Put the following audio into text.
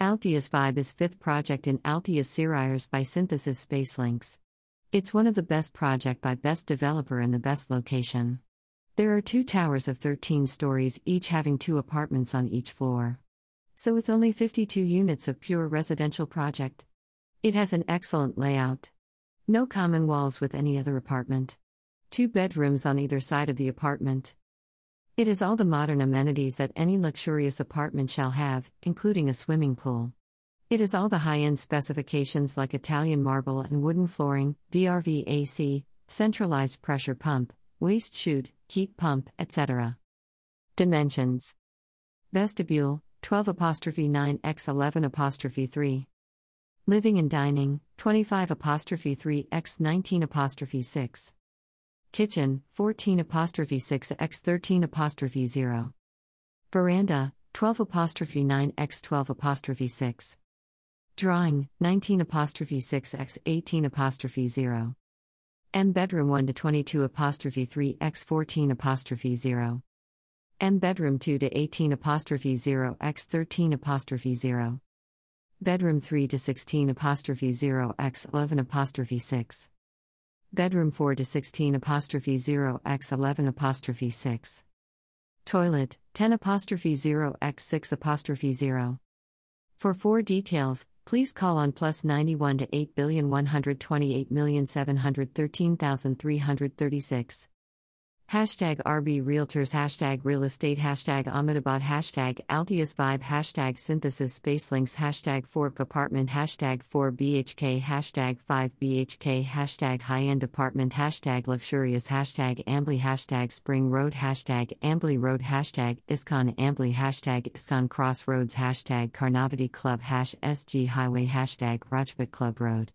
Altius Vibe is fifth project in Altius Sirius by Synthesis Spacelinks. It's one of the best project by best developer and the best location. There are two towers of 13 stories, each having two apartments on each floor. So it's only 52 units of pure residential project. It has an excellent layout. No common walls with any other apartment. Two bedrooms on either side of the apartment. It has all the modern amenities that any luxurious apartment shall have, including a swimming pool. It is all the high end specifications like Italian marble and wooden flooring, VRV AC, centralized pressure pump, waste chute, heat pump, etc. Dimensions Vestibule 12 apostrophe 9 x 11 apostrophe 3. Living and dining 25 apostrophe 3 x 19 apostrophe 6. Kitchen, 14 apostrophe 6 x 13 apostrophe 0. Veranda, 12 apostrophe 9 x 12 apostrophe 6. Drawing, 19 apostrophe 6 x 18 apostrophe 0. M bedroom 1 to 22 apostrophe 3 x 14 apostrophe 0. M bedroom 2 to 18 apostrophe 0 x 13 apostrophe 0. Bedroom 3 to 16 apostrophe 0 x 11 apostrophe 6 bedroom 4 to 16 apostrophe 0 x 11 apostrophe 6 toilet 10 apostrophe 0 x 6 apostrophe 0 for more details please call on plus 91 to 8 billion 128 million 713,336 Hashtag RB Realtors Hashtag Real Estate Hashtag Ahmedabad Hashtag Altius Vibe Hashtag Synthesis Spacelinks Hashtag 4 Apartment Hashtag 4 BHK Hashtag 5 BHK Hashtag High End Apartment Hashtag Luxurious Hashtag Ambli Hashtag Spring Road Hashtag Ambli Road Hashtag ISKCON Ambli Hashtag ISKCON Crossroads Hashtag Karnavati Club Hash SG Highway Hashtag Rajpath Club Road